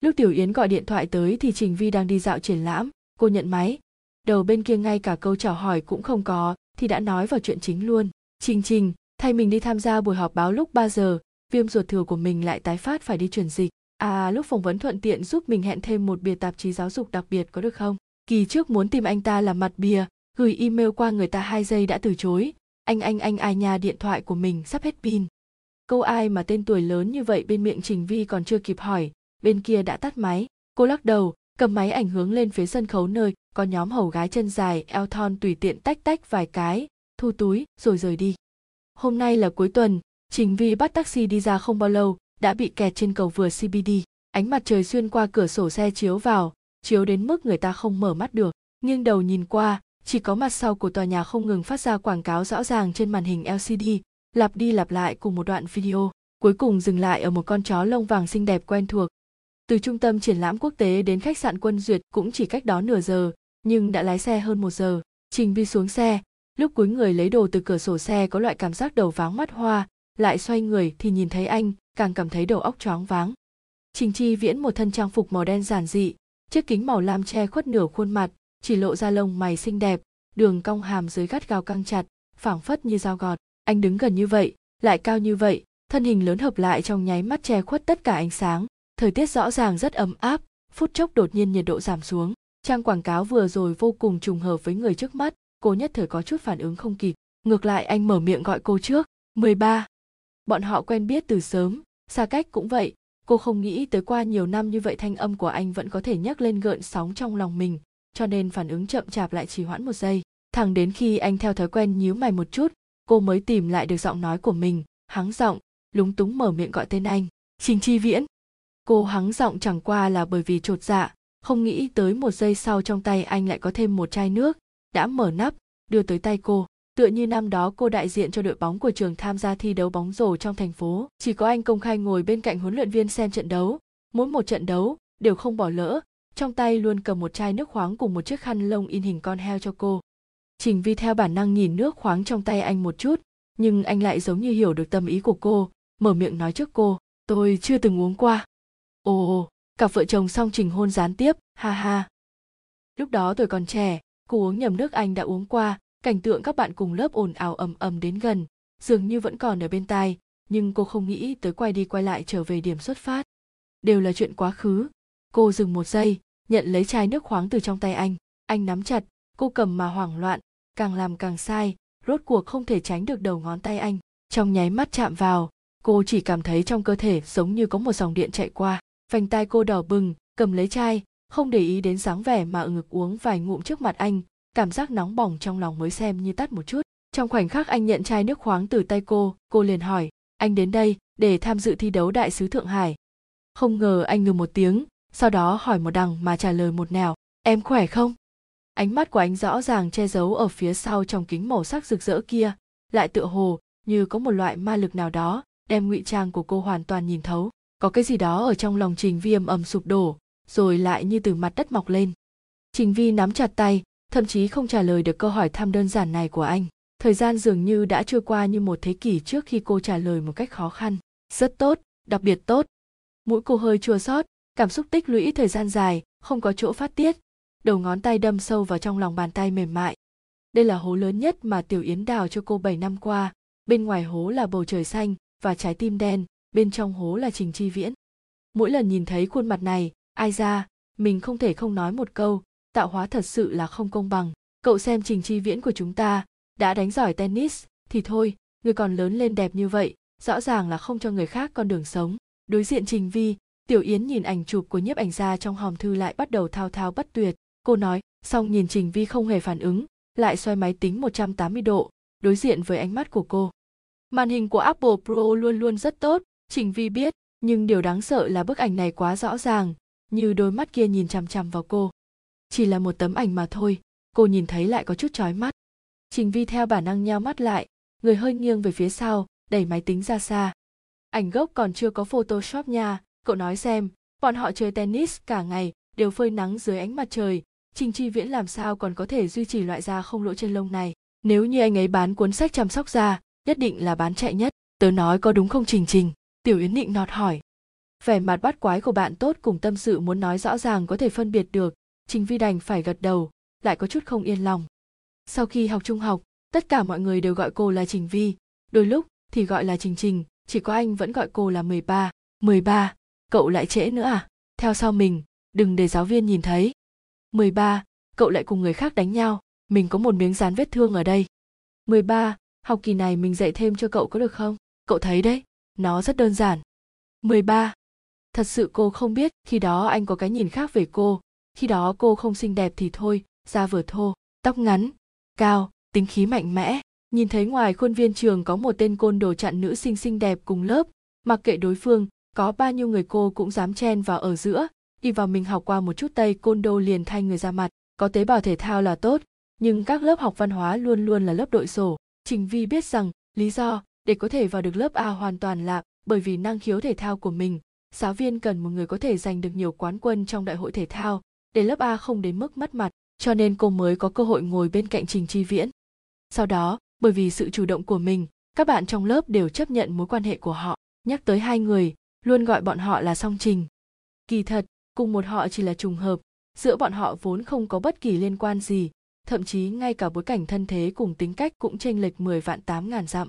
lúc tiểu yến gọi điện thoại tới thì trình vi đang đi dạo triển lãm. Cô nhận máy. Đầu bên kia ngay cả câu chào hỏi cũng không có, thì đã nói vào chuyện chính luôn. Trình trình, thay mình đi tham gia buổi họp báo lúc 3 giờ. Viêm ruột thừa của mình lại tái phát phải đi chuyển dịch. À lúc phỏng vấn thuận tiện giúp mình hẹn thêm một bìa tạp chí giáo dục đặc biệt có được không? Kỳ trước muốn tìm anh ta làm mặt bìa, gửi email qua người ta hai giây đã từ chối. Anh anh anh, ai nha điện thoại của mình sắp hết pin. Câu ai mà tên tuổi lớn như vậy bên miệng trình vi còn chưa kịp hỏi bên kia đã tắt máy. Cô lắc đầu, cầm máy ảnh hướng lên phía sân khấu nơi có nhóm hầu gái chân dài, eo thon tùy tiện tách tách vài cái, thu túi, rồi rời đi. Hôm nay là cuối tuần, trình vi bắt taxi đi ra không bao lâu, đã bị kẹt trên cầu vừa cbd ánh mặt trời xuyên qua cửa sổ xe chiếu vào, chiếu đến mức người ta không mở mắt được. Nghiêng đầu nhìn qua, chỉ có mặt sau của tòa nhà không ngừng phát ra quảng cáo rõ ràng trên màn hình lcd lặp đi lặp lại cùng một đoạn video. Cuối cùng dừng lại ở một con chó lông vàng xinh đẹp quen thuộc từ trung tâm triển lãm quốc tế đến khách sạn quân duyệt cũng chỉ cách đó nửa giờ, nhưng đã lái xe hơn một giờ. Trình vi xuống xe. Lúc cuối người lấy đồ từ cửa sổ xe có loại cảm giác đầu váng mắt hoa, lại xoay người thì nhìn thấy anh, càng cảm thấy đầu óc choáng váng. Trình chi viễn một thân trang phục màu đen giản dị, chiếc kính màu lam che khuất nửa khuôn mặt, chỉ lộ ra lông mày xinh đẹp, đường cong hàm dưới gắt gao căng chặt, phảng phất như dao gọt. Anh đứng gần như vậy, lại cao như vậy, thân hình lớn hợp lại trong nháy mắt che khuất tất cả ánh sáng thời tiết rõ ràng rất ấm áp, phút chốc đột nhiên nhiệt độ giảm xuống. Trang quảng cáo vừa rồi vô cùng trùng hợp với người trước mắt, cô nhất thời có chút phản ứng không kịp. Ngược lại, anh mở miệng gọi cô trước. 13. bọn họ quen biết từ sớm, xa cách cũng vậy. Cô không nghĩ tới qua nhiều năm như vậy thanh âm của anh vẫn có thể nhắc lên gợn sóng trong lòng mình, cho nên phản ứng chậm chạp lại trì hoãn một giây. Thẳng đến khi anh theo thói quen nhíu mày một chút, cô mới tìm lại được giọng nói của mình, hắng giọng, lúng túng mở miệng gọi tên anh. Trình chi viễn cô hắng giọng chẳng qua là bởi vì chột dạ không nghĩ tới một giây sau trong tay anh lại có thêm một chai nước, đã mở nắp, đưa tới tay cô. Tựa như năm đó cô đại diện cho đội bóng của trường tham gia thi đấu bóng rổ trong thành phố. Chỉ có anh công khai ngồi bên cạnh huấn luyện viên xem trận đấu. Mỗi một trận đấu, đều không bỏ lỡ. Trong tay luôn cầm một chai nước khoáng cùng một chiếc khăn lông in hình con heo cho cô. Trình vi theo bản năng nhìn nước khoáng trong tay anh một chút, nhưng anh lại giống như hiểu được tâm ý của cô, mở miệng nói trước cô, tôi chưa từng uống qua ồ cặp vợ chồng song trình hôn gián tiếp, ha ha. Lúc đó tôi còn trẻ, cô uống nhầm nước anh đã uống qua, cảnh tượng các bạn cùng lớp ồn ào ầm ầm đến gần, dường như vẫn còn ở bên tai, nhưng cô không nghĩ tới quay đi quay lại trở về điểm xuất phát. Đều là chuyện quá khứ. Cô dừng một giây, nhận lấy chai nước khoáng từ trong tay anh anh nắm chặt, cô cầm mà hoảng loạn, càng làm càng sai, rốt cuộc không thể tránh được đầu ngón tay anh. Trong nháy mắt chạm vào, cô chỉ cảm thấy trong cơ thể giống như có một dòng điện chạy qua vành tai cô đỏ bừng, cầm lấy chai, không để ý đến dáng vẻ mà ngực uống vài ngụm trước mặt anh, cảm giác nóng bỏng trong lòng mới xem như tắt một chút. Trong khoảnh khắc anh nhận chai nước khoáng từ tay cô cô liền hỏi, anh đến đây để tham dự thi đấu đại sứ thượng hải. Không ngờ anh ngừng một tiếng, sau đó hỏi một đằng mà trả lời một nẻo, em khỏe không? Ánh mắt của anh rõ ràng che giấu ở phía sau trong kính màu sắc rực rỡ kia, lại tựa hồ như có một loại ma lực nào đó đem ngụy trang của cô hoàn toàn nhìn thấu có cái gì đó ở trong lòng trình vi ầm ầm sụp đổ, rồi lại như từ mặt đất mọc lên. Trình vi nắm chặt tay, thậm chí không trả lời được câu hỏi thăm đơn giản này của anh. Thời gian dường như đã trôi qua như một thế kỷ trước khi cô trả lời một cách khó khăn. Rất tốt, đặc biệt tốt. Mũi cô hơi chua xót, cảm xúc tích lũy thời gian dài, không có chỗ phát tiết. Đầu ngón tay đâm sâu vào trong lòng bàn tay mềm mại. Đây là hố lớn nhất mà tiểu yến đào cho cô 7 năm qua. Bên ngoài hố là bầu trời xanh và trái tim đen bên trong hố là trình chi viễn. Mỗi lần nhìn thấy khuôn mặt này, ai ra, mình không thể không nói một câu, tạo hóa thật sự là không công bằng. Cậu xem trình chi viễn của chúng ta, đã đánh giỏi tennis, thì thôi, người còn lớn lên đẹp như vậy, rõ ràng là không cho người khác con đường sống. Đối diện trình vi, tiểu yến nhìn ảnh chụp của nhiếp ảnh gia trong hòm thư lại bắt đầu thao thao bất tuyệt. Cô nói, xong nhìn trình vi không hề phản ứng, lại xoay máy tính 180 độ, đối diện với ánh mắt của cô. Màn hình của apple pro luôn luôn rất tốt trình vi biết, nhưng điều đáng sợ là bức ảnh này quá rõ ràng, như đôi mắt kia nhìn chằm chằm vào cô. Chỉ là một tấm ảnh mà thôi, cô nhìn thấy lại có chút chói mắt. Trình vi theo bản năng nheo mắt lại, người hơi nghiêng về phía sau, đẩy máy tính ra xa. Ảnh gốc còn chưa có photoshop nha, cậu nói xem, bọn họ chơi tennis cả ngày, đều phơi nắng dưới ánh mặt trời. Trình chi viễn làm sao còn có thể duy trì loại da không lỗ chân lông này? Nếu như anh ấy bán cuốn sách chăm sóc da, nhất định là bán chạy nhất. Tớ nói có đúng không trình trình? Tiểu yến Nịnh nọt hỏi vẻ mặt bắt quái của bạn tốt cùng tâm sự muốn nói rõ ràng có thể phân biệt được trình vi đành phải gật đầu lại có chút không yên lòng sau khi học trung học tất cả mọi người đều gọi cô là trình vi đôi lúc thì gọi là trình trình chỉ có anh vẫn gọi cô là 13. 13, cậu lại trễ nữa à? Theo sau mình, đừng để giáo viên nhìn thấy. 13, cậu lại cùng người khác đánh nhau, mình có một miếng dán vết thương ở đây. 13, học kỳ này mình dạy thêm cho cậu có được không? Cậu thấy đấy, nó rất đơn giản. 13. Thật sự cô không biết khi đó anh có cái nhìn khác về cô, khi đó cô không xinh đẹp thì thôi, da vừa thô, tóc ngắn, cao, tính khí mạnh mẽ. Nhìn thấy ngoài khuôn viên trường có một tên côn đồ chặn nữ sinh xinh đẹp cùng lớp, mặc kệ đối phương, có bao nhiêu người cô cũng dám chen vào ở giữa, đi vào mình học qua một chút tây côn đô liền thay người ra mặt, có tế bào thể thao là tốt, nhưng các lớp học văn hóa luôn luôn là lớp đội sổ. Trình Vi biết rằng lý do để có thể vào được lớp A hoàn toàn là bởi vì năng khiếu thể thao của mình. Giáo viên cần một người có thể giành được nhiều quán quân trong đại hội thể thao, để lớp A không đến mức mất mặt, cho nên cô mới có cơ hội ngồi bên cạnh Trình Chi Viễn. Sau đó, bởi vì sự chủ động của mình, các bạn trong lớp đều chấp nhận mối quan hệ của họ. Nhắc tới hai người, luôn gọi bọn họ là song trình. Kỳ thật, cùng một họ chỉ là trùng hợp, giữa bọn họ vốn không có bất kỳ liên quan gì, thậm chí ngay cả bối cảnh thân thế cùng tính cách cũng chênh lệch 10 vạn 8 ngàn dặm.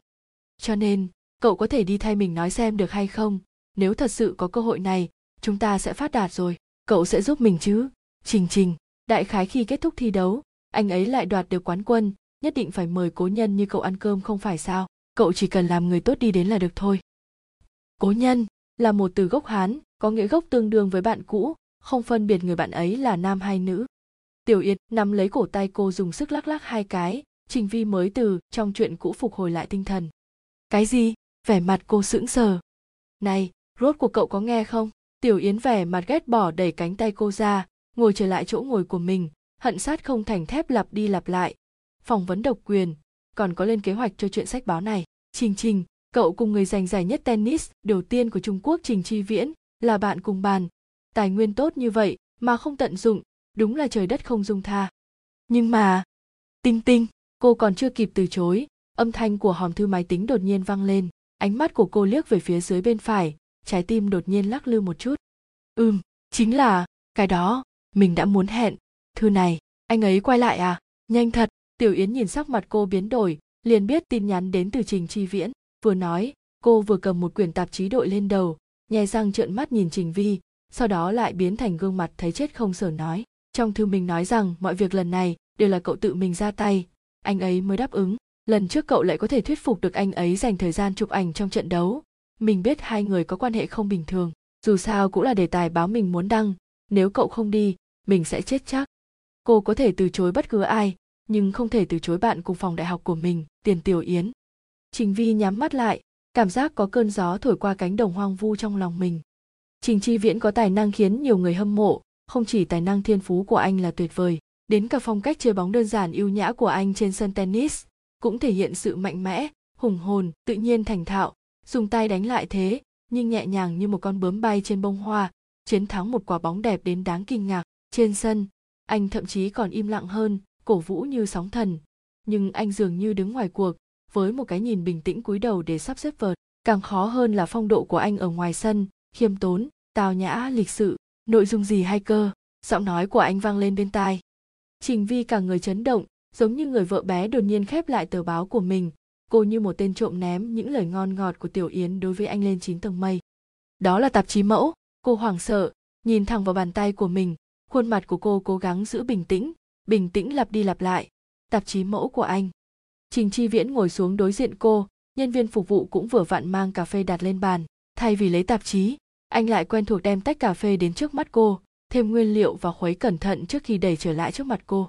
Cho nên, cậu có thể đi thay mình nói xem được hay không, nếu thật sự có cơ hội này, chúng ta sẽ phát đạt rồi, cậu sẽ giúp mình chứ. Trình Trình, đại khái khi kết thúc thi đấu, anh ấy lại đoạt được quán quân, nhất định phải mời cố nhân như cậu ăn cơm không phải sao, cậu chỉ cần làm người tốt đi đến là được thôi. Cố nhân là một từ gốc Hán, có nghĩa gốc tương đương với bạn cũ, không phân biệt người bạn ấy là nam hay nữ. Tiểu Yến nắm lấy cổ tay cô dùng sức lắc lắc hai cái, Trình Vi mới từ trong chuyện cũ phục hồi lại tinh thần. Cái gì? Vẻ mặt cô sững sờ. Này, rốt của cậu có nghe không? Tiểu Yến vẻ mặt ghét bỏ đẩy cánh tay cô ra, ngồi trở lại chỗ ngồi của mình, hận sát không thành thép lặp đi lặp lại. Phỏng vấn độc quyền, còn có lên kế hoạch cho chuyện sách báo này. Trình Trình, cậu cùng người giành giải nhất tennis đầu tiên của Trung Quốc Trình Chi Viễn, là bạn cùng bàn. Tài nguyên tốt như vậy mà không tận dụng, đúng là trời đất không dung tha. Nhưng mà, tinh tinh, cô còn chưa kịp từ chối, âm thanh của hòm thư máy tính đột nhiên vang lên, ánh mắt của cô liếc về phía dưới bên phải, trái tim đột nhiên lắc lư một chút. Ừm, chính là, cái đó, mình đã muốn hẹn, thư này, anh ấy quay lại à, nhanh thật, Tiểu Yến nhìn sắc mặt cô biến đổi, liền biết tin nhắn đến từ Trình Chi Viễn, vừa nói, cô vừa cầm một quyển tạp chí đội lên đầu, nhè răng trợn mắt nhìn Trình Vi, sau đó lại biến thành gương mặt thấy chết không sở nói. Trong thư mình nói rằng mọi việc lần này đều là cậu tự mình ra tay, anh ấy mới đáp ứng. Lần trước cậu lại có thể thuyết phục được anh ấy dành thời gian chụp ảnh trong trận đấu. Mình biết hai người có quan hệ không bình thường, dù sao cũng là đề tài báo mình muốn đăng, nếu cậu không đi, mình sẽ chết chắc. Cô có thể từ chối bất cứ ai, nhưng không thể từ chối bạn cùng phòng đại học của mình, Tiền Tiểu Yến. Trình Vi nhắm mắt lại, cảm giác có cơn gió thổi qua cánh đồng hoang vu trong lòng mình. Trình Chi Viễn có tài năng khiến nhiều người hâm mộ, không chỉ tài năng thiên phú của anh là tuyệt vời, đến cả phong cách chơi bóng đơn giản ưu nhã của anh trên sân tennis cũng thể hiện sự mạnh mẽ, hùng hồn, tự nhiên thành thạo, dùng tay đánh lại thế, nhưng nhẹ nhàng như một con bướm bay trên bông hoa, chiến thắng một quả bóng đẹp đến đáng kinh ngạc. Trên sân, anh thậm chí còn im lặng hơn, cổ vũ như sóng thần, nhưng anh dường như đứng ngoài cuộc, với một cái nhìn bình tĩnh cúi đầu để sắp xếp vợt. Càng khó hơn là phong độ của anh ở ngoài sân, khiêm tốn, tào nhã, lịch sự, nội dung gì hay cơ, giọng nói của anh vang lên bên tai. Trình Vi cả người chấn động, giống như người vợ bé đột nhiên khép lại tờ báo của mình, cô như một tên trộm ném những lời ngon ngọt của Tiểu Yến đối với anh lên chín tầng mây. Đó là tạp chí mẫu, cô hoảng sợ, nhìn thẳng vào bàn tay của mình, khuôn mặt của cô cố gắng giữ bình tĩnh, bình tĩnh lặp đi lặp lại, tạp chí mẫu của anh. Trình Chi Viễn ngồi xuống đối diện cô, nhân viên phục vụ cũng vừa vặn mang cà phê đặt lên bàn. Thay vì lấy tạp chí, anh lại quen thuộc đem tách cà phê đến trước mắt cô, thêm nguyên liệu và khuấy cẩn thận trước khi đẩy trở lại trước mặt cô.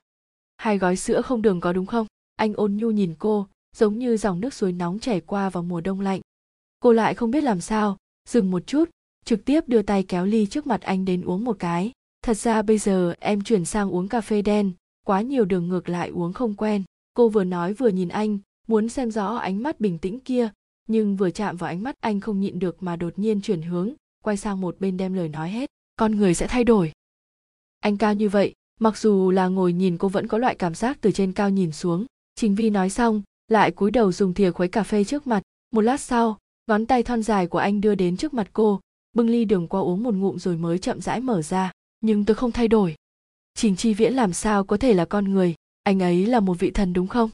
Hai gói sữa không đường có đúng không? Anh ôn nhu nhìn cô, giống như dòng nước suối nóng chảy qua vào mùa đông lạnh. Cô lại không biết làm sao, dừng một chút, trực tiếp đưa tay kéo ly trước mặt anh đến uống một cái. Thật ra bây giờ em chuyển sang uống cà phê đen, quá nhiều đường ngược lại uống không quen cô vừa nói vừa nhìn anh muốn xem rõ ánh mắt bình tĩnh kia nhưng vừa chạm vào ánh mắt anh không nhịn được mà đột nhiên chuyển hướng quay sang một bên đem lời nói hết con người sẽ thay đổi anh cao như vậy mặc dù là ngồi nhìn cô vẫn có loại cảm giác từ trên cao nhìn xuống. Trình vi nói xong, lại cúi đầu dùng thìa khuấy cà phê trước mặt. Một lát sau, ngón tay thon dài của anh đưa đến trước mặt cô, bưng ly đường qua uống một ngụm rồi mới chậm rãi mở ra. Nhưng tôi không thay đổi. Trình chi viễn làm sao có thể là con người? Anh ấy là một vị thần đúng không?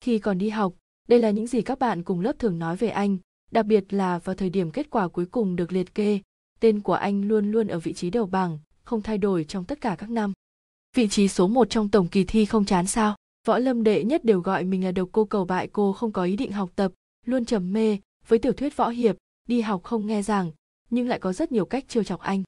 Khi còn đi học, đây là những gì các bạn cùng lớp thường nói về anh, đặc biệt là vào thời điểm kết quả cuối cùng được liệt kê. Tên của anh luôn luôn ở vị trí đầu bảng, không thay đổi trong tất cả các năm vị trí số một trong tổng kỳ thi không chán sao? Võ lâm đệ nhất đều gọi mình là độc cô cầu bại cô không có ý định học tập, luôn trầm mê với tiểu thuyết võ hiệp, đi học không nghe giảng, nhưng lại có rất nhiều cách trêu chọc anh.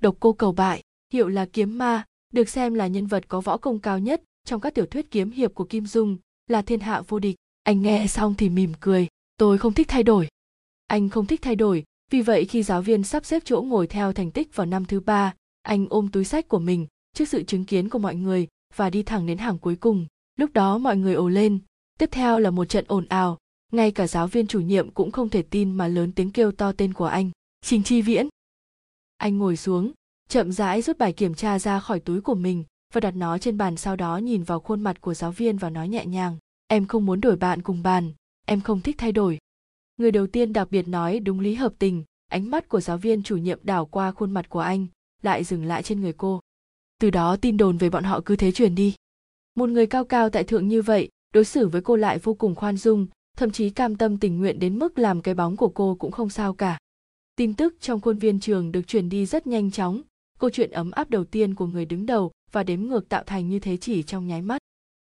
Độc cô cầu bại, hiệu là kiếm ma, được xem là nhân vật có võ công cao nhất trong các tiểu thuyết kiếm hiệp của kim dung, là thiên hạ vô địch. Anh nghe xong thì mỉm cười, tôi không thích thay đổi. Anh không thích thay đổi, vì vậy khi giáo viên sắp xếp chỗ ngồi theo thành tích vào năm thứ ba, anh ôm túi sách của mình trước sự chứng kiến của mọi người và đi thẳng đến hàng cuối cùng. Lúc đó mọi người ồ lên. Tiếp theo là một trận ồn ào. Ngay cả giáo viên chủ nhiệm cũng không thể tin mà lớn tiếng kêu to tên của anh. Trình chi viễn. Anh ngồi xuống, chậm rãi rút bài kiểm tra ra khỏi túi của mình và đặt nó trên bàn, sau đó nhìn vào khuôn mặt của giáo viên và nói nhẹ nhàng, em không muốn đổi bạn cùng bàn. Em không thích thay đổi. Người đầu tiên đặc biệt nói đúng lý hợp tình. Ánh mắt của giáo viên chủ nhiệm đảo qua khuôn mặt của anh, lại dừng lại trên người cô từ đó tin đồn về bọn họ cứ thế truyền đi. Một người cao cao tại thượng như vậy, đối xử với cô lại vô cùng khoan dung, thậm chí cam tâm tình nguyện đến mức làm cái bóng của cô cũng không sao cả. Tin tức trong khuôn viên trường được truyền đi rất nhanh chóng, câu chuyện ấm áp đầu tiên của người đứng đầu và đếm ngược tạo thành như thế chỉ trong nháy mắt.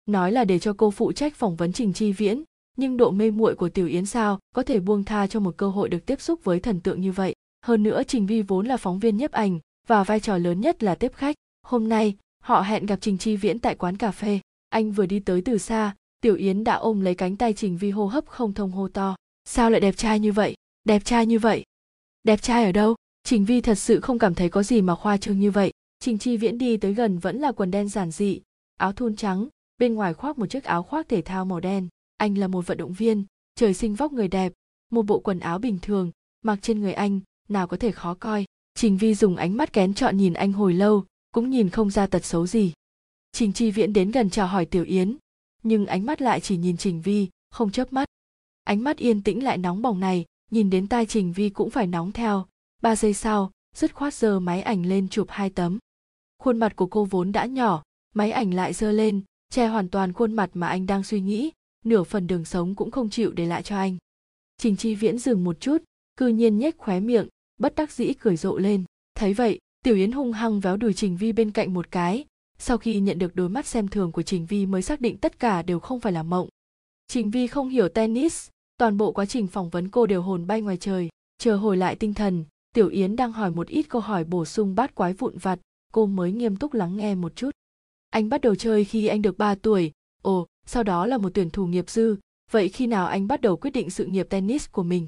Nói là để cho cô phụ trách phỏng vấn trình chi viễn, nhưng độ mê muội của tiểu yến sao có thể buông tha cho một cơ hội được tiếp xúc với thần tượng như vậy. Hơn nữa trình vi vốn là phóng viên nhiếp ảnh và vai trò lớn nhất là tiếp khách hôm nay, họ hẹn gặp trình chi viễn tại quán cà phê. Anh vừa đi tới từ xa, tiểu yến đã ôm lấy cánh tay trình vi hô hấp không thông hô to. Sao lại đẹp trai như vậy? Đẹp trai như vậy? Đẹp trai ở đâu? Trình vi thật sự không cảm thấy có gì mà khoa trương như vậy. Trình chi viễn đi tới gần vẫn là quần đen giản dị, áo thun trắng, bên ngoài khoác một chiếc áo khoác thể thao màu đen. Anh là một vận động viên, trời sinh vóc người đẹp, một bộ quần áo bình thường, mặc trên người anh, nào có thể khó coi. Trình vi dùng ánh mắt kén chọn nhìn anh hồi lâu cũng nhìn không ra tật xấu gì. Trình chi viễn đến gần chào hỏi tiểu yến, nhưng ánh mắt lại chỉ nhìn trình vi, không chớp mắt. Ánh mắt yên tĩnh lại nóng bỏng này, nhìn đến tai trình vi cũng phải nóng theo. Ba giây sau, dứt khoát giơ máy ảnh lên chụp hai tấm. Khuôn mặt của cô vốn đã nhỏ, máy ảnh lại giơ lên, che hoàn toàn khuôn mặt mà anh đang suy nghĩ, nửa phần đường sống cũng không chịu để lại cho anh. Trình chi viễn dừng một chút, cư nhiên nhếch khóe miệng, bất đắc dĩ cười rộ lên. Thấy vậy tiểu yến hung hăng véo đùi trình vi bên cạnh một cái. Sau khi nhận được đôi mắt xem thường của trình vi mới xác định tất cả đều không phải là mộng. Trình vi không hiểu tennis. Toàn bộ quá trình phỏng vấn cô đều hồn bay ngoài trời. Chờ hồi lại tinh thần, tiểu yến đang hỏi một ít câu hỏi bổ sung bát quái vụn vặt. Cô mới nghiêm túc lắng nghe một chút. Anh bắt đầu chơi khi anh được 3 tuổi. Ồ, sau đó là một tuyển thủ nghiệp dư. Vậy khi nào anh bắt đầu quyết định sự nghiệp tennis của mình?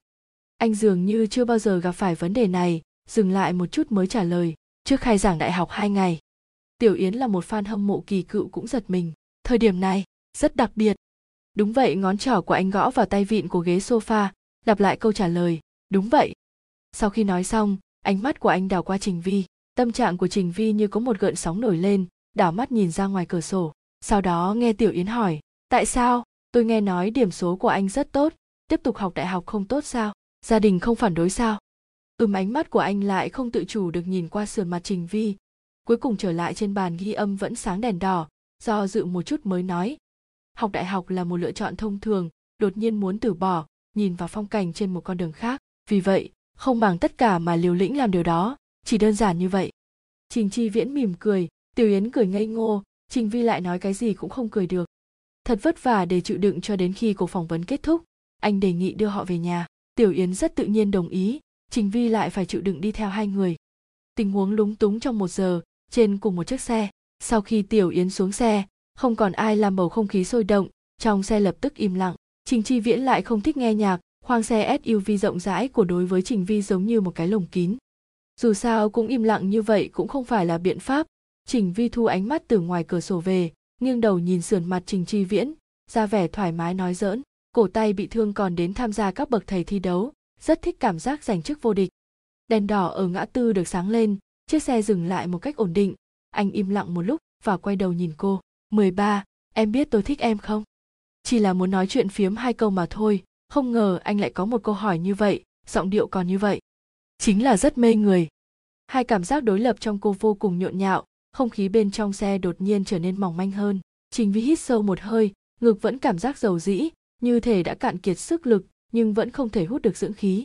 Anh dường như chưa bao giờ gặp phải vấn đề này. Dừng lại một chút mới trả lời trước khai giảng đại học hai ngày, tiểu yến là một fan hâm mộ kỳ cựu cũng giật mình. Thời điểm này, rất đặc biệt. Đúng vậy, ngón trỏ của anh gõ vào tay vịn của ghế sofa, lặp lại câu trả lời, đúng vậy. Sau khi nói xong, ánh mắt của anh đảo qua trình vi. Tâm trạng của trình vi như có một gợn sóng nổi lên, đảo mắt nhìn ra ngoài cửa sổ. Sau đó nghe tiểu yến hỏi, tại sao? Tôi nghe nói điểm số của anh rất tốt, tiếp tục học đại học không tốt sao? Gia đình không phản đối sao? Ừm, ánh mắt của anh lại không tự chủ được nhìn qua sườn mặt trình vi. Cuối cùng trở lại trên bàn ghi âm vẫn sáng đèn đỏ, do dự một chút mới nói. Học đại học là một lựa chọn thông thường, đột nhiên muốn từ bỏ, nhìn vào phong cảnh trên một con đường khác. Vì vậy, không bằng tất cả mà liều lĩnh làm điều đó, chỉ đơn giản như vậy. Trình chi viễn mỉm cười, tiểu yến cười ngây ngô, trình vi lại nói cái gì cũng không cười được. Thật vất vả để chịu đựng cho đến khi cuộc phỏng vấn kết thúc, anh đề nghị đưa họ về nhà. Tiểu yến rất tự nhiên đồng ý trình vi lại phải chịu đựng đi theo hai người. Tình huống lúng túng trong một giờ, trên cùng một chiếc xe. Sau khi tiểu yến xuống xe, không còn ai làm bầu không khí sôi động, trong xe lập tức im lặng. Trình chi viễn lại không thích nghe nhạc, khoang xe suv rộng rãi của đối với trình vi giống như một cái lồng kín. Dù sao cũng im lặng như vậy cũng không phải là biện pháp. Trình vi thu ánh mắt từ ngoài cửa sổ về, nghiêng đầu nhìn sườn mặt trình chi viễn, ra vẻ thoải mái nói giỡn, cổ tay bị thương còn đến tham gia các bậc thầy thi đấu rất thích cảm giác giành chức vô địch. Đèn đỏ ở ngã tư được sáng lên chiếc xe dừng lại một cách ổn định. Anh im lặng một lúc và quay đầu nhìn cô. 13, em biết tôi thích em không? Chỉ là muốn nói chuyện phiếm hai câu mà thôi không ngờ anh lại có một câu hỏi như vậy giọng điệu còn như vậy. Chính là rất mê người. Hai cảm giác đối lập trong cô vô cùng nhộn nhạo không khí bên trong xe đột nhiên trở nên mỏng manh hơn. Trình vi hít sâu một hơi ngực vẫn cảm giác dầu dĩ như thể đã cạn kiệt sức lực nhưng vẫn không thể hút được dưỡng khí.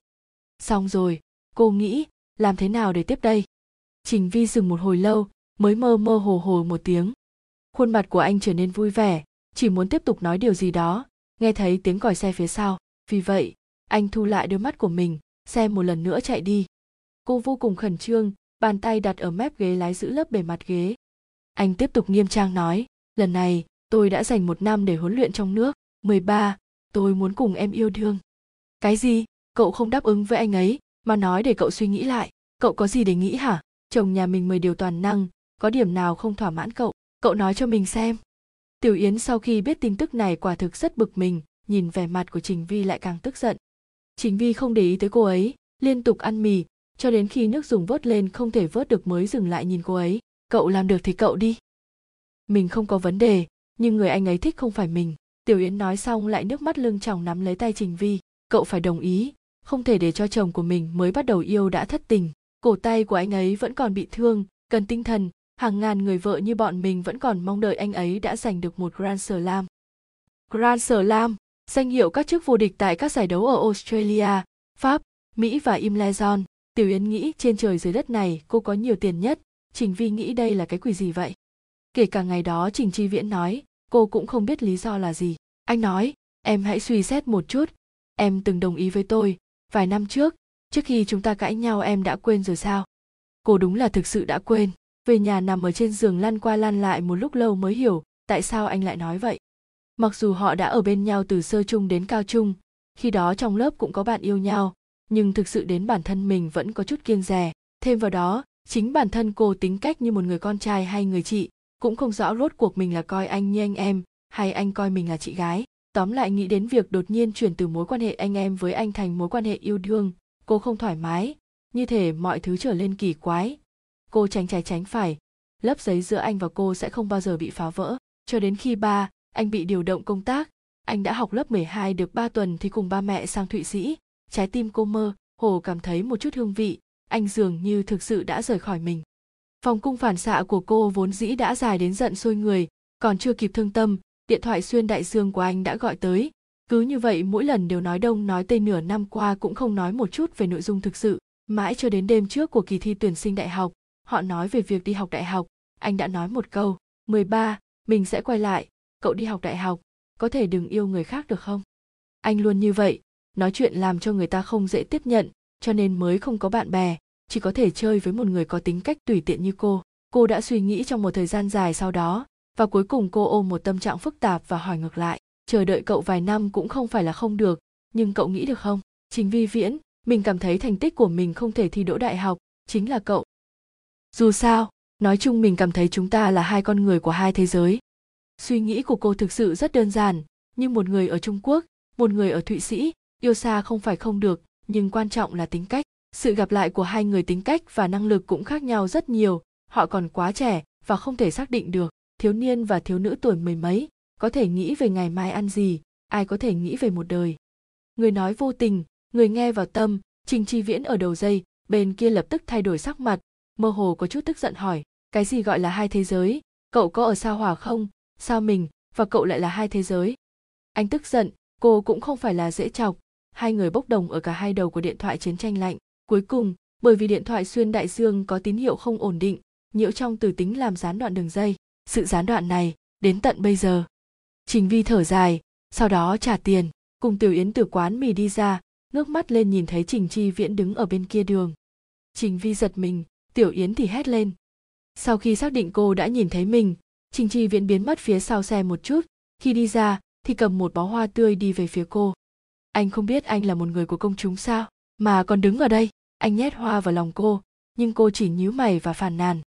Xong rồi cô nghĩ làm thế nào để tiếp đây? Trình vi dừng một hồi lâu mới mơ mơ hồ hồ một tiếng. Khuôn mặt của anh trở nên vui vẻ chỉ muốn tiếp tục nói điều gì đó nghe thấy tiếng còi xe phía sau. Vì vậy anh thu lại đôi mắt của mình xe một lần nữa chạy đi. Cô vô cùng khẩn trương bàn tay đặt ở mép ghế lái giữ lớp bề mặt ghế. Anh tiếp tục nghiêm trang nói lần này tôi đã dành một năm để huấn luyện trong nước. 13, tôi muốn cùng em yêu đương cái gì? Cậu không đáp ứng với anh ấy, mà nói để cậu suy nghĩ lại. Cậu có gì để nghĩ hả? Chồng nhà mình mười điều toàn năng, có điểm nào không thỏa mãn cậu? Cậu nói cho mình xem. Tiểu yến sau khi biết tin tức này quả thực rất bực mình, nhìn vẻ mặt của trình vi lại càng tức giận. Trình vi không để ý tới cô ấy, liên tục ăn mì, cho đến khi nước dùng vớt lên không thể vớt được mới dừng lại nhìn cô ấy. Cậu làm được thì cậu đi. Mình không có vấn đề, nhưng người anh ấy thích không phải mình. Tiểu yến nói xong lại nước mắt lưng tròng nắm lấy tay trình vi cậu phải đồng ý không thể để cho chồng của mình mới bắt đầu yêu đã thất tình cổ tay của anh ấy vẫn còn bị thương cần tinh thần hàng ngàn người vợ như bọn mình vẫn còn mong đợi anh ấy đã giành được một Grand Slam. Grand Slam, danh hiệu các chức vô địch tại các giải đấu ở Australia, Pháp, Mỹ và Imlezon. Tiểu Yến nghĩ trên trời dưới đất này cô có nhiều tiền nhất, Trình Vi nghĩ đây là cái quỷ gì vậy? Kể cả ngày đó Trình Chi Viễn nói, cô cũng không biết lý do là gì. Anh nói, em hãy suy xét một chút, em từng đồng ý với tôi, vài năm trước, trước khi chúng ta cãi nhau em đã quên rồi sao? Cô đúng là thực sự đã quên. Về nhà nằm ở trên giường lăn qua lăn lại một lúc lâu mới hiểu tại sao anh lại nói vậy. Mặc dù họ đã ở bên nhau từ sơ trung đến cao trung khi đó trong lớp cũng có bạn yêu nhau nhưng thực sự đến bản thân mình vẫn có chút kiêng rè thêm vào đó chính bản thân cô tính cách như một người con trai hay người chị cũng không rõ rốt cuộc mình là coi anh như anh em hay anh coi mình là chị gái tóm lại nghĩ đến việc đột nhiên chuyển từ mối quan hệ anh em với anh thành mối quan hệ yêu đương cô không thoải mái. Như thể mọi thứ trở lên kỳ quái. Cô tránh trái tránh phải. Lớp giấy giữa anh và cô sẽ không bao giờ bị phá vỡ. Cho đến khi ba anh bị điều động công tác. Anh đã học lớp 12 được 3 tuần thì cùng ba mẹ sang Thụy Sĩ. Trái tim cô mơ, hồ cảm thấy một chút hương vị, anh dường như thực sự đã rời khỏi mình. Phòng cung phản xạ của cô vốn dĩ đã dài đến giận sôi người, còn chưa kịp thương tâm, điện thoại xuyên đại dương của anh đã gọi tới. Cứ như vậy mỗi lần đều nói đông nói tây nửa năm qua cũng không nói một chút về nội dung thực sự. Mãi cho đến đêm trước của kỳ thi tuyển sinh đại học, họ nói về việc đi học đại học anh đã nói một câu 13, mình sẽ quay lại cậu đi học đại học có thể đừng yêu người khác được không anh luôn như vậy nói chuyện làm cho người ta không dễ tiếp nhận cho nên mới không có bạn bè chỉ có thể chơi với một người có tính cách tùy tiện như cô cô đã suy nghĩ trong một thời gian dài sau đó và cuối cùng cô ôm một tâm trạng phức tạp và hỏi ngược lại, chờ đợi cậu vài năm cũng không phải là không được, nhưng cậu nghĩ được không? Chính vi viễn, mình cảm thấy thành tích của mình không thể thi đỗ đại học, chính là cậu. Dù sao, nói chung mình cảm thấy chúng ta là hai con người của hai thế giới. Suy nghĩ của cô thực sự rất đơn giản nhưng một người ở trung quốc, một người ở thụy sĩ, yêu xa không phải không được, nhưng quan trọng là tính cách. Sự gặp lại của hai người tính cách và năng lực cũng khác nhau rất nhiều, họ còn quá trẻ và không thể xác định được thiếu niên và thiếu nữ tuổi mười mấy có thể nghĩ về ngày mai ăn gì, ai có thể nghĩ về một đời. Người nói vô tình, người nghe vào tâm, trình chi viễn ở đầu dây, bên kia lập tức thay đổi sắc mặt, mơ hồ có chút tức giận hỏi, cái gì gọi là hai thế giới? Cậu có ở sao hỏa không? Sao mình và cậu lại là hai thế giới? Anh tức giận, cô cũng không phải là dễ chọc. Hai người bốc đồng ở cả hai đầu của điện thoại chiến tranh lạnh. Cuối cùng, bởi vì điện thoại xuyên đại dương có tín hiệu không ổn định, nhiễu trong từ tính làm gián đoạn đường dây sự gián đoạn này đến tận bây giờ. Trình vi thở dài, sau đó trả tiền, cùng tiểu yến từ quán mì đi ra, ngước mắt lên nhìn thấy trình chi viễn đứng ở bên kia đường. Trình vi giật mình, tiểu yến thì hét lên. Sau khi xác định cô đã nhìn thấy mình, trình chi viễn biến mất phía sau xe một chút, khi đi ra thì cầm một bó hoa tươi đi về phía cô. Anh không biết anh là một người của công chúng sao, mà còn đứng ở đây, anh nhét hoa vào lòng cô, nhưng cô chỉ nhíu mày và phàn nàn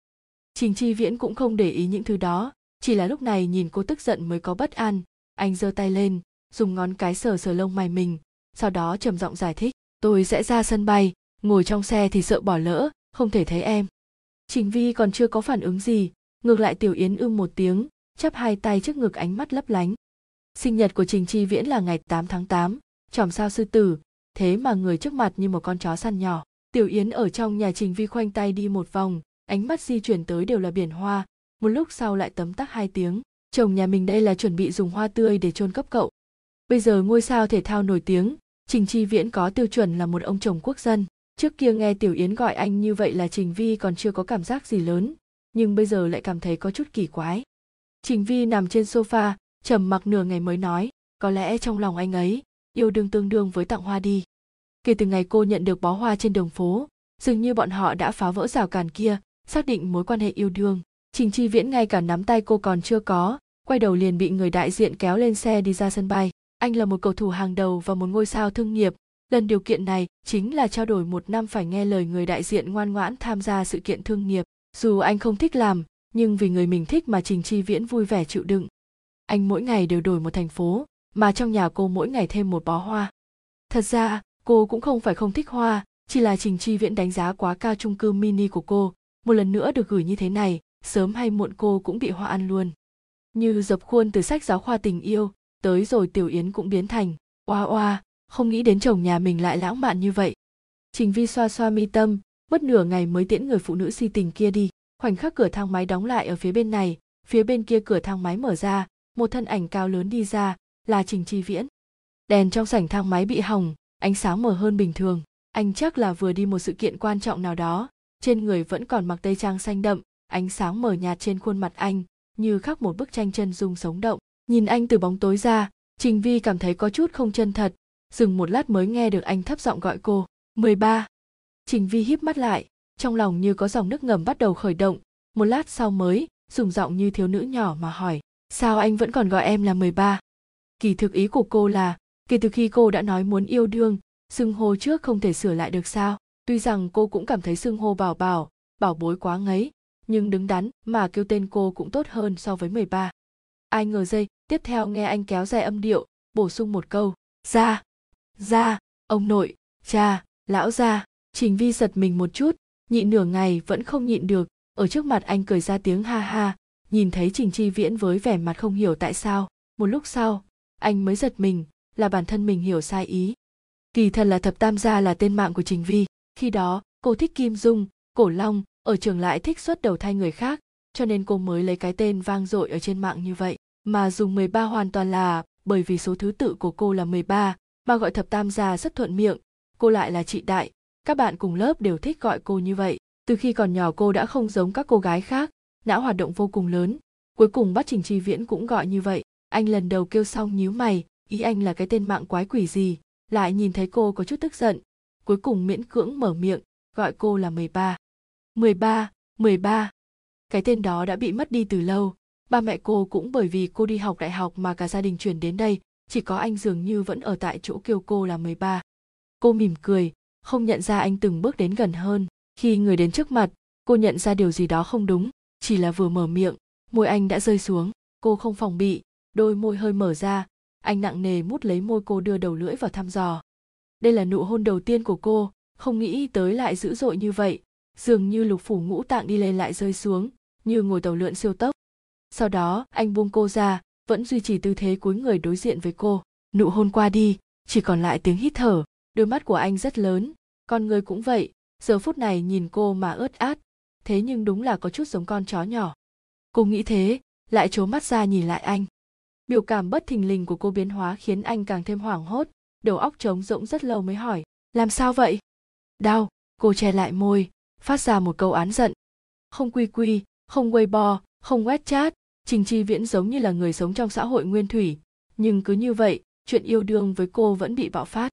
trình chi viễn cũng không để ý những thứ đó chỉ là lúc này nhìn cô tức giận mới có bất an. Anh giơ tay lên dùng ngón cái sờ sờ lông mày mình sau đó trầm giọng giải thích tôi sẽ ra sân bay ngồi trong xe thì sợ bỏ lỡ không thể thấy em. Trình vi còn chưa có phản ứng gì ngược lại tiểu yến ưm một tiếng chắp hai tay trước ngực ánh mắt lấp lánh. Sinh nhật của trình chi viễn là ngày 8 tháng 8, tròm sao sư tử thế mà người trước mặt như một con chó săn nhỏ. Tiểu yến ở trong nhà trình vi khoanh tay đi một vòng ánh mắt di chuyển tới đều là biển hoa. Một lúc sau lại tấm tắc hai tiếng. Chồng nhà mình đây là chuẩn bị dùng hoa tươi để chôn cấp cậu. Bây giờ ngôi sao thể thao nổi tiếng, trình chi viễn có tiêu chuẩn là một ông chồng quốc dân. Trước kia nghe tiểu yến gọi anh như vậy là trình vi còn chưa có cảm giác gì lớn, nhưng bây giờ lại cảm thấy có chút kỳ quái. Trình vi nằm trên sofa, trầm mặc nửa ngày mới nói, có lẽ trong lòng anh ấy, yêu đương tương đương với tặng hoa đi. Kể từ ngày cô nhận được bó hoa trên đường phố, dường như bọn họ đã phá vỡ rào cản kia xác định mối quan hệ yêu đương. Trình chi viễn ngay cả nắm tay cô còn chưa có, quay đầu liền bị người đại diện kéo lên xe đi ra sân bay. Anh là một cầu thủ hàng đầu và một ngôi sao thương nghiệp. Lần điều kiện này chính là trao đổi một năm phải nghe lời người đại diện ngoan ngoãn tham gia sự kiện thương nghiệp. Dù anh không thích làm, nhưng vì người mình thích mà trình chi viễn vui vẻ chịu đựng. Anh mỗi ngày đều đổi một thành phố, mà trong nhà cô mỗi ngày thêm một bó hoa. Thật ra, cô cũng không phải không thích hoa, chỉ là trình chi viễn đánh giá quá cao chung cư mini của cô một lần nữa được gửi như thế này, sớm hay muộn cô cũng bị hoa ăn luôn. Như dập khuôn từ sách giáo khoa tình yêu, tới rồi tiểu yến cũng biến thành, oa oa, không nghĩ đến chồng nhà mình lại lãng mạn như vậy. Trình vi xoa xoa mi tâm, mất nửa ngày mới tiễn người phụ nữ si tình kia đi. Khoảnh khắc cửa thang máy đóng lại ở phía bên này, phía bên kia cửa thang máy mở ra, một thân ảnh cao lớn đi ra, là trình chi viễn. Đèn trong sảnh thang máy bị hỏng, ánh sáng mờ hơn bình thường, anh chắc là vừa đi một sự kiện quan trọng nào đó trên người vẫn còn mặc tây trang xanh đậm, ánh sáng mờ nhạt trên khuôn mặt anh, như khắc một bức tranh chân dung sống động nhìn anh từ bóng tối ra, trình vi cảm thấy có chút không chân thật dừng một lát mới nghe được anh thấp giọng gọi cô 13. trình vi híp mắt lại, trong lòng như có dòng nước ngầm bắt đầu khởi động một lát sau mới, dùng giọng như thiếu nữ nhỏ mà hỏi, sao anh vẫn còn gọi em là 13? kỳ thực ý của cô là, kể từ khi cô đã nói muốn yêu đương, xưng hô trước không thể sửa lại được sao tuy rằng cô cũng cảm thấy xưng hô bảo bảo bảo bối quá ngấy nhưng đứng đắn mà kêu tên cô cũng tốt hơn so với 13. Ai ngờ dây, tiếp theo nghe anh kéo dài âm điệu, bổ sung một câu, ra, ra, ông nội, cha, lão ra, Trình Vi giật mình một chút, nhịn nửa ngày vẫn không nhịn được, ở trước mặt anh cười ra tiếng ha ha, nhìn thấy Trình Chi Viễn với vẻ mặt không hiểu tại sao, một lúc sau, anh mới giật mình, là bản thân mình hiểu sai ý. Kỳ thật là thập tam gia là tên mạng của Trình Vi, khi đó cô thích Kim Dung, Cổ Long, ở trường lại thích xuất đầu thay người khác, cho nên cô mới lấy cái tên vang dội ở trên mạng như vậy. Mà dùng 13 hoàn toàn là bởi vì số thứ tự của cô là 13, mà gọi thập tam gia rất thuận miệng, cô lại là chị đại, các bạn cùng lớp đều thích gọi cô như vậy. Từ khi còn nhỏ cô đã không giống các cô gái khác, não hoạt động vô cùng lớn, cuối cùng bắt Trình Chi Viễn cũng gọi như vậy. Anh lần đầu kêu xong nhíu mày, ý anh là cái tên mạng quái quỷ gì, lại nhìn thấy cô có chút tức giận, cuối cùng miễn cưỡng mở miệng, gọi cô là 13. 13, 13. Cái tên đó đã bị mất đi từ lâu, ba mẹ cô cũng bởi vì cô đi học đại học mà cả gia đình chuyển đến đây, chỉ có anh dường như vẫn ở tại chỗ kêu cô là 13. Cô mỉm cười, không nhận ra anh từng bước đến gần hơn. Khi người đến trước mặt, cô nhận ra điều gì đó không đúng, chỉ là vừa mở miệng, môi anh đã rơi xuống. Cô không phòng bị, đôi môi hơi mở ra, anh nặng nề mút lấy môi cô đưa đầu lưỡi vào thăm dò. Đây là nụ hôn đầu tiên của cô, không nghĩ tới lại dữ dội như vậy, dường như lục phủ ngũ tạng đi lên lại rơi xuống như ngồi tàu lượn siêu tốc. Sau đó anh buông cô ra vẫn duy trì tư thế cúi người đối diện với cô. Nụ hôn qua đi chỉ còn lại tiếng hít thở đôi mắt của anh rất lớn. Con người cũng vậy giờ phút này nhìn cô mà ướt át thế nhưng đúng là có chút giống con chó nhỏ. Cô nghĩ thế lại trố mắt ra nhìn lại anh. Biểu cảm bất thình lình của cô biến hóa khiến anh càng thêm hoảng hốt đầu óc trống rỗng rất lâu mới hỏi, làm sao vậy? Đau. Cô che lại môi, phát ra một câu án giận. Không quy quy, không weibo, không web chat trình chi viễn giống như là người sống trong xã hội nguyên thủy. Nhưng cứ như vậy, chuyện yêu đương với cô vẫn bị bạo phát.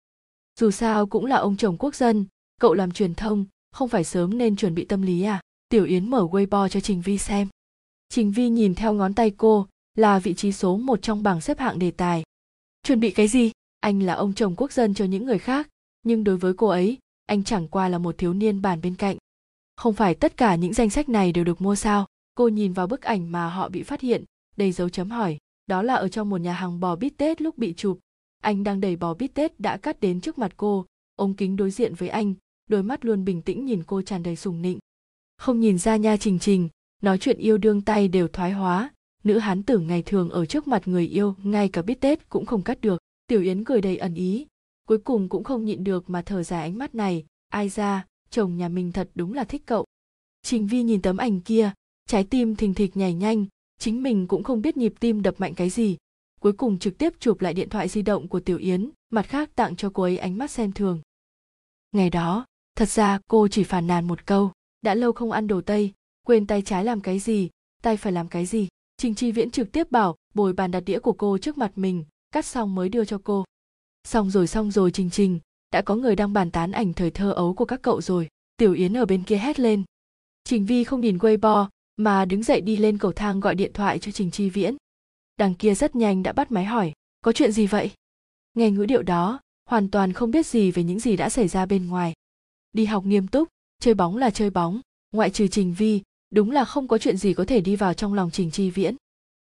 Dù sao cũng là ông chồng quốc dân, cậu làm truyền thông, không phải sớm nên chuẩn bị tâm lý à? Tiểu yến mở weibo cho trình vi xem. Trình vi nhìn theo ngón tay cô, là vị trí số một trong bảng xếp hạng đề tài. Chuẩn bị cái gì? Anh là ông chồng quốc dân cho những người khác, nhưng đối với cô ấy, anh chẳng qua là một thiếu niên bàn bên cạnh. Không phải tất cả những danh sách này đều được mua sao? Cô nhìn vào bức ảnh mà họ bị phát hiện, đầy dấu chấm hỏi, đó là ở trong một nhà hàng bò bít tết lúc bị chụp. Anh đang đẩy bò bít tết đã cắt đến trước mặt cô. Ống kính đối diện với anh, đôi mắt luôn bình tĩnh nhìn cô tràn đầy sùng nịnh. Không nhìn ra nha trình trình, nói chuyện yêu đương tay đều thoái hóa. Nữ hán tử ngày thường ở trước mặt người yêu, ngay cả bít tết cũng không cắt được tiểu yến cười đầy ẩn ý, cuối cùng cũng không nhịn được mà thở dài ánh mắt này. Ai ra, chồng nhà mình thật đúng là thích cậu. Trình vi nhìn tấm ảnh kia, trái tim thình thịch nhảy nhanh, chính mình cũng không biết nhịp tim đập mạnh cái gì. Cuối cùng trực tiếp chụp lại điện thoại di động của tiểu yến, mặt khác tặng cho cô ấy ánh mắt xem thường. Ngày đó, thật ra cô chỉ phàn nàn một câu, đã lâu không ăn đồ tây, quên tay trái làm cái gì, tay phải làm cái gì. Trình chi viễn trực tiếp bảo, bồi bàn đặt đĩa của cô trước mặt mình cắt xong mới đưa cho cô. Xong rồi xong rồi, trình trình, đã có người đang bàn tán ảnh thời thơ ấu của các cậu rồi. Tiểu yến ở bên kia hét lên. Trình vi không nhìn weibo, mà đứng dậy đi lên cầu thang gọi điện thoại cho trình chi viễn. Đằng kia rất nhanh đã bắt máy hỏi, có chuyện gì vậy? Nghe ngữ điệu đó, hoàn toàn không biết gì về những gì đã xảy ra bên ngoài. Đi học nghiêm túc, chơi bóng là chơi bóng, ngoại trừ trình vi, đúng là không có chuyện gì có thể đi vào trong lòng trình chi viễn.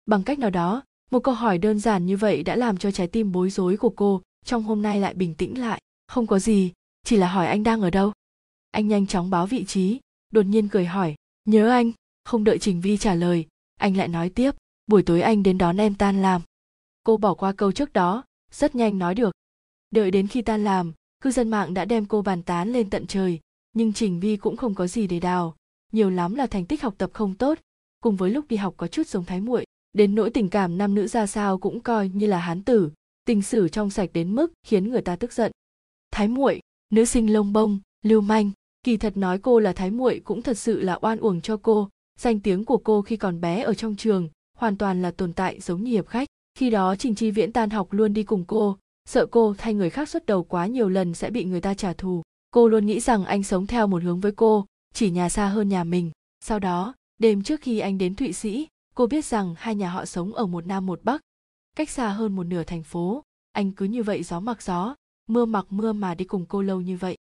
Bằng cách nào đó một câu hỏi đơn giản như vậy đã làm cho trái tim bối rối của cô, trong hôm nay lại bình tĩnh lại. Không có gì, chỉ là hỏi anh đang ở đâu. Anh nhanh chóng báo vị trí, đột nhiên cười hỏi, nhớ anh. Không đợi trình vi trả lời, anh lại nói tiếp, buổi tối anh đến đón em tan làm. Cô bỏ qua câu trước đó, rất nhanh nói được, đợi đến khi tan làm, cư dân mạng đã đem cô bàn tán lên tận trời, nhưng trình vi cũng không có gì để đào. Nhiều lắm là thành tích học tập không tốt, cùng với lúc đi học có chút giống thái muội đến nỗi tình cảm nam nữ ra sao cũng coi như là hán tử, tình sử trong sạch đến mức khiến người ta tức giận. Thái muội, nữ sinh lông bông, lưu manh, kỳ thật nói cô là thái muội cũng thật sự là oan uổng cho cô. Danh tiếng của cô khi còn bé ở trong trường hoàn toàn là tồn tại giống như hiệp khách. Khi đó trình chi viễn tan học luôn đi cùng cô, sợ cô thay người khác xuất đầu quá nhiều lần sẽ bị người ta trả thù. Cô luôn nghĩ rằng anh sống theo một hướng với cô, chỉ nhà xa hơn nhà mình. Sau đó, đêm trước khi anh đến thụy sĩ cô biết rằng hai nhà họ sống ở một nam một bắc, cách xa hơn một nửa thành phố. Anh cứ như vậy gió mặc gió, mưa mặc mưa mà đi cùng cô lâu như vậy.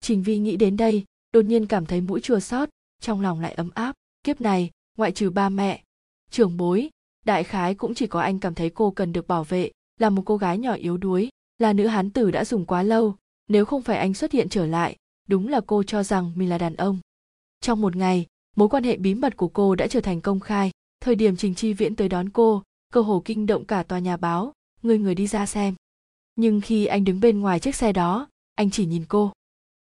Trình vi nghĩ đến đây, đột nhiên cảm thấy mũi chua xót, trong lòng lại ấm áp. Kiếp này, ngoại trừ ba mẹ, trưởng bối, đại khái cũng chỉ có anh cảm thấy cô cần được bảo vệ, là một cô gái nhỏ yếu đuối, là nữ hán tử đã dùng quá lâu. Nếu không phải anh xuất hiện trở lại, đúng là cô cho rằng mình là đàn ông. Trong một ngày, mối quan hệ bí mật của cô đã trở thành công khai thời điểm trình chi viễn tới đón cô cơ hồ kinh động cả tòa nhà báo người người đi ra xem. Nhưng khi anh đứng bên ngoài chiếc xe đó anh chỉ nhìn cô.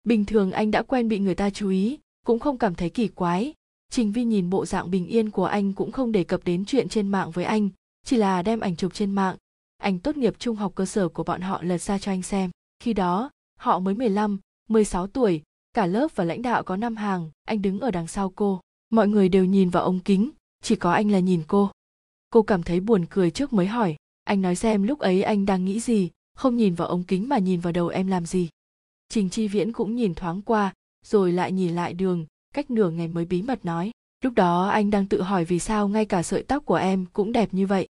Bình thường anh đã quen bị người ta chú ý cũng không cảm thấy kỳ quái. Trình vi nhìn bộ dạng bình yên của anh cũng không đề cập đến chuyện trên mạng với anh chỉ là đem ảnh chụp trên mạng. Ảnh tốt nghiệp trung học cơ sở của bọn họ lật ra cho anh xem. Khi đó họ mới 15, 16 tuổi cả lớp và lãnh đạo có năm hàng anh đứng ở đằng sau cô. Mọi người đều nhìn vào ống kính chỉ có anh là nhìn cô. Cô cảm thấy buồn cười trước mới hỏi anh nói xem lúc ấy anh đang nghĩ gì không nhìn vào ống kính mà nhìn vào đầu em làm gì. Trình chi viễn cũng nhìn thoáng qua rồi lại nhìn lại đường cách nửa ngày mới bí mật nói lúc đó anh đang tự hỏi vì sao ngay cả sợi tóc của em cũng đẹp như vậy.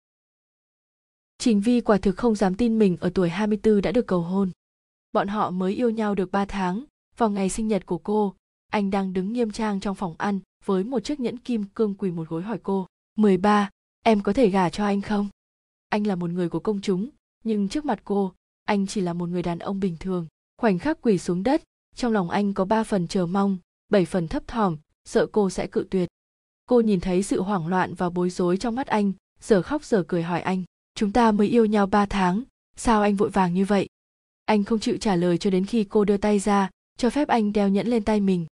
Trình Vi quả thực không dám tin mình ở tuổi 24 đã được cầu hôn. Bọn họ mới yêu nhau được 3 tháng, vào ngày sinh nhật của cô, anh đang đứng nghiêm trang trong phòng ăn với một chiếc nhẫn kim cương quỳ một gối hỏi cô, 13, em có thể gả cho anh không? Anh là một người của công chúng, nhưng trước mặt cô, anh chỉ là một người đàn ông bình thường. Khoảnh khắc quỳ xuống đất, trong lòng anh có ba phần chờ mong, bảy phần thấp thỏm, sợ cô sẽ cự tuyệt. Cô nhìn thấy sự hoảng loạn và bối rối trong mắt anh, giờ khóc giờ cười hỏi anh, chúng ta mới yêu nhau ba tháng, sao anh vội vàng như vậy? Anh không chịu trả lời cho đến khi cô đưa tay ra, cho phép anh đeo nhẫn lên tay mình.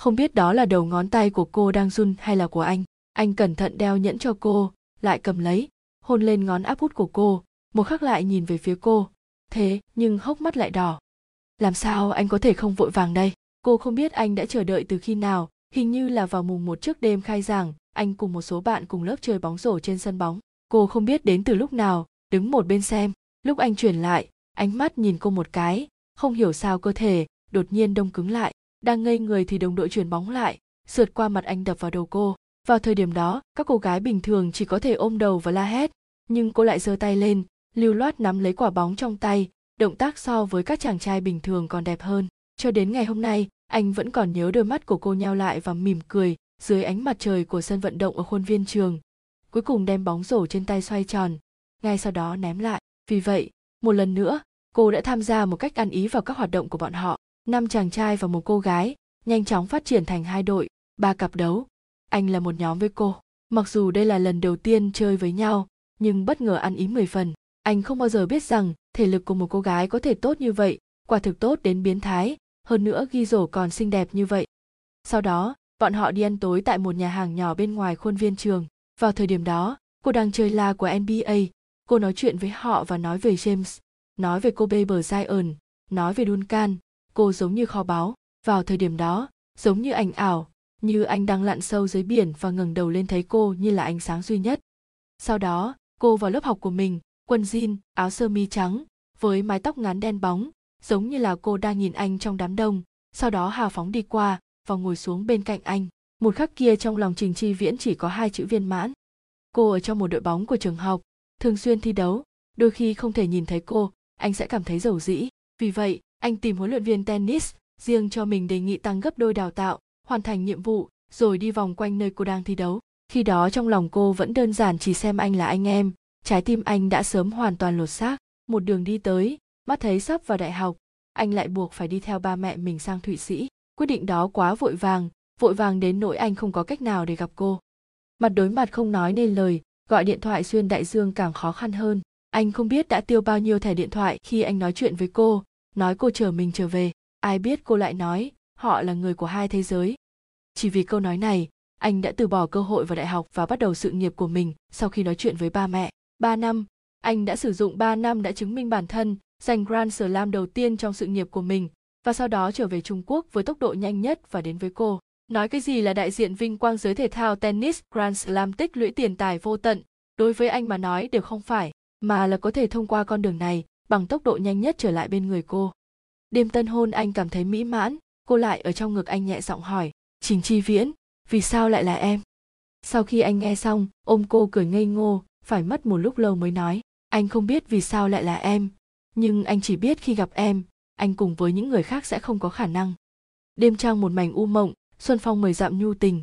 Không biết đó là đầu ngón tay của cô đang run hay là của anh. Anh cẩn thận đeo nhẫn cho cô, lại cầm lấy, hôn lên ngón áp út của cô, một khắc lại nhìn về phía cô. Thế nhưng hốc mắt lại đỏ. Làm sao anh có thể không vội vàng đây? Cô không biết anh đã chờ đợi từ khi nào, hình như là vào mùng một trước đêm khai giảng, anh cùng một số bạn cùng lớp chơi bóng rổ trên sân bóng. Cô không biết đến từ lúc nào, đứng một bên xem. Lúc anh chuyển lại, ánh mắt nhìn cô một cái, không hiểu sao cơ thể, đột nhiên đông cứng lại. Đang ngây người thì đồng đội chuyển bóng lại, sượt qua mặt anh đập vào đầu cô. Vào thời điểm đó, các cô gái bình thường chỉ có thể ôm đầu và la hét, nhưng cô lại giơ tay lên, lưu loát nắm lấy quả bóng trong tay, động tác so với các chàng trai bình thường còn đẹp hơn. Cho đến ngày hôm nay, anh vẫn còn nhớ đôi mắt của cô nheo lại và mỉm cười dưới ánh mặt trời của sân vận động ở khuôn viên trường, cuối cùng đem bóng rổ trên tay xoay tròn ngay sau đó ném lại vì vậy một lần nữa cô đã tham gia một cách ăn ý vào các hoạt động của bọn họ năm chàng trai và một cô gái, nhanh chóng phát triển thành hai đội, ba cặp đấu. Anh là một nhóm với cô. Mặc dù đây là lần đầu tiên chơi với nhau, nhưng bất ngờ ăn ý mười phần. Anh không bao giờ biết rằng thể lực của một cô gái có thể tốt như vậy, quả thực tốt đến biến thái, hơn nữa ghi rổ còn xinh đẹp như vậy. Sau đó, bọn họ đi ăn tối tại một nhà hàng nhỏ bên ngoài khuôn viên trường. Vào thời điểm đó, cô đang chơi la của nba cô nói chuyện với họ và nói về james, nói về kobe zion, nói về duncan cô giống như kho báu. Vào thời điểm đó, giống như ảnh ảo, như anh đang lặn sâu dưới biển và ngẩng đầu lên thấy cô như là ánh sáng duy nhất. Sau đó, cô vào lớp học của mình, quần jean, áo sơ mi trắng, với mái tóc ngắn đen bóng, giống như là cô đang nhìn anh trong đám đông, sau đó hào phóng đi qua và ngồi xuống bên cạnh anh. Một khắc kia trong lòng trình chi viễn chỉ có hai chữ viên mãn. Cô ở trong một đội bóng của trường học, thường xuyên thi đấu, đôi khi không thể nhìn thấy cô, anh sẽ cảm thấy giàu dĩ. Vì vậy anh tìm huấn luyện viên tennis riêng cho mình đề nghị tăng gấp đôi đào tạo, hoàn thành nhiệm vụ, rồi đi vòng quanh nơi cô đang thi đấu. Khi đó trong lòng cô vẫn đơn giản chỉ xem anh là anh em. Trái tim anh đã sớm hoàn toàn lột xác. Một đường đi tới, mắt thấy sắp vào đại học, anh lại buộc phải đi theo ba mẹ mình sang thụy sĩ. Quyết định đó quá vội vàng vội vàng đến nỗi anh không có cách nào để gặp cô. Mặt đối mặt không nói nên lời, gọi điện thoại xuyên đại dương càng khó khăn hơn. Anh không biết đã tiêu bao nhiêu thẻ điện thoại khi anh nói chuyện với cô nói cô chờ mình trở về ai biết cô lại nói họ là người của hai thế giới chỉ vì câu nói này anh đã từ bỏ cơ hội vào đại học và bắt đầu sự nghiệp của mình sau khi nói chuyện với ba mẹ ba năm anh đã sử dụng 3 năm đã chứng minh bản thân, giành Grand Slam đầu tiên trong sự nghiệp của mình và sau đó trở về Trung Quốc với tốc độ nhanh nhất và đến với cô. Nói cái gì là đại diện vinh quang giới thể thao tennis Grand Slam tích lũy tiền tài vô tận, đối với anh mà nói đều không phải, mà là có thể thông qua con đường này bằng tốc độ nhanh nhất trở lại bên người cô. Đêm tân hôn anh cảm thấy mỹ mãn, cô lại ở trong ngực anh nhẹ giọng hỏi, Trình Chi Viễn, vì sao lại là em? Sau khi anh nghe xong, ôm cô cười ngây ngô, phải mất một lúc lâu mới nói, anh không biết vì sao lại là em nhưng anh chỉ biết khi gặp em anh cùng với những người khác sẽ không có khả năng đêm trăng một mảnh u mộng xuân phong mời dặm nhu tình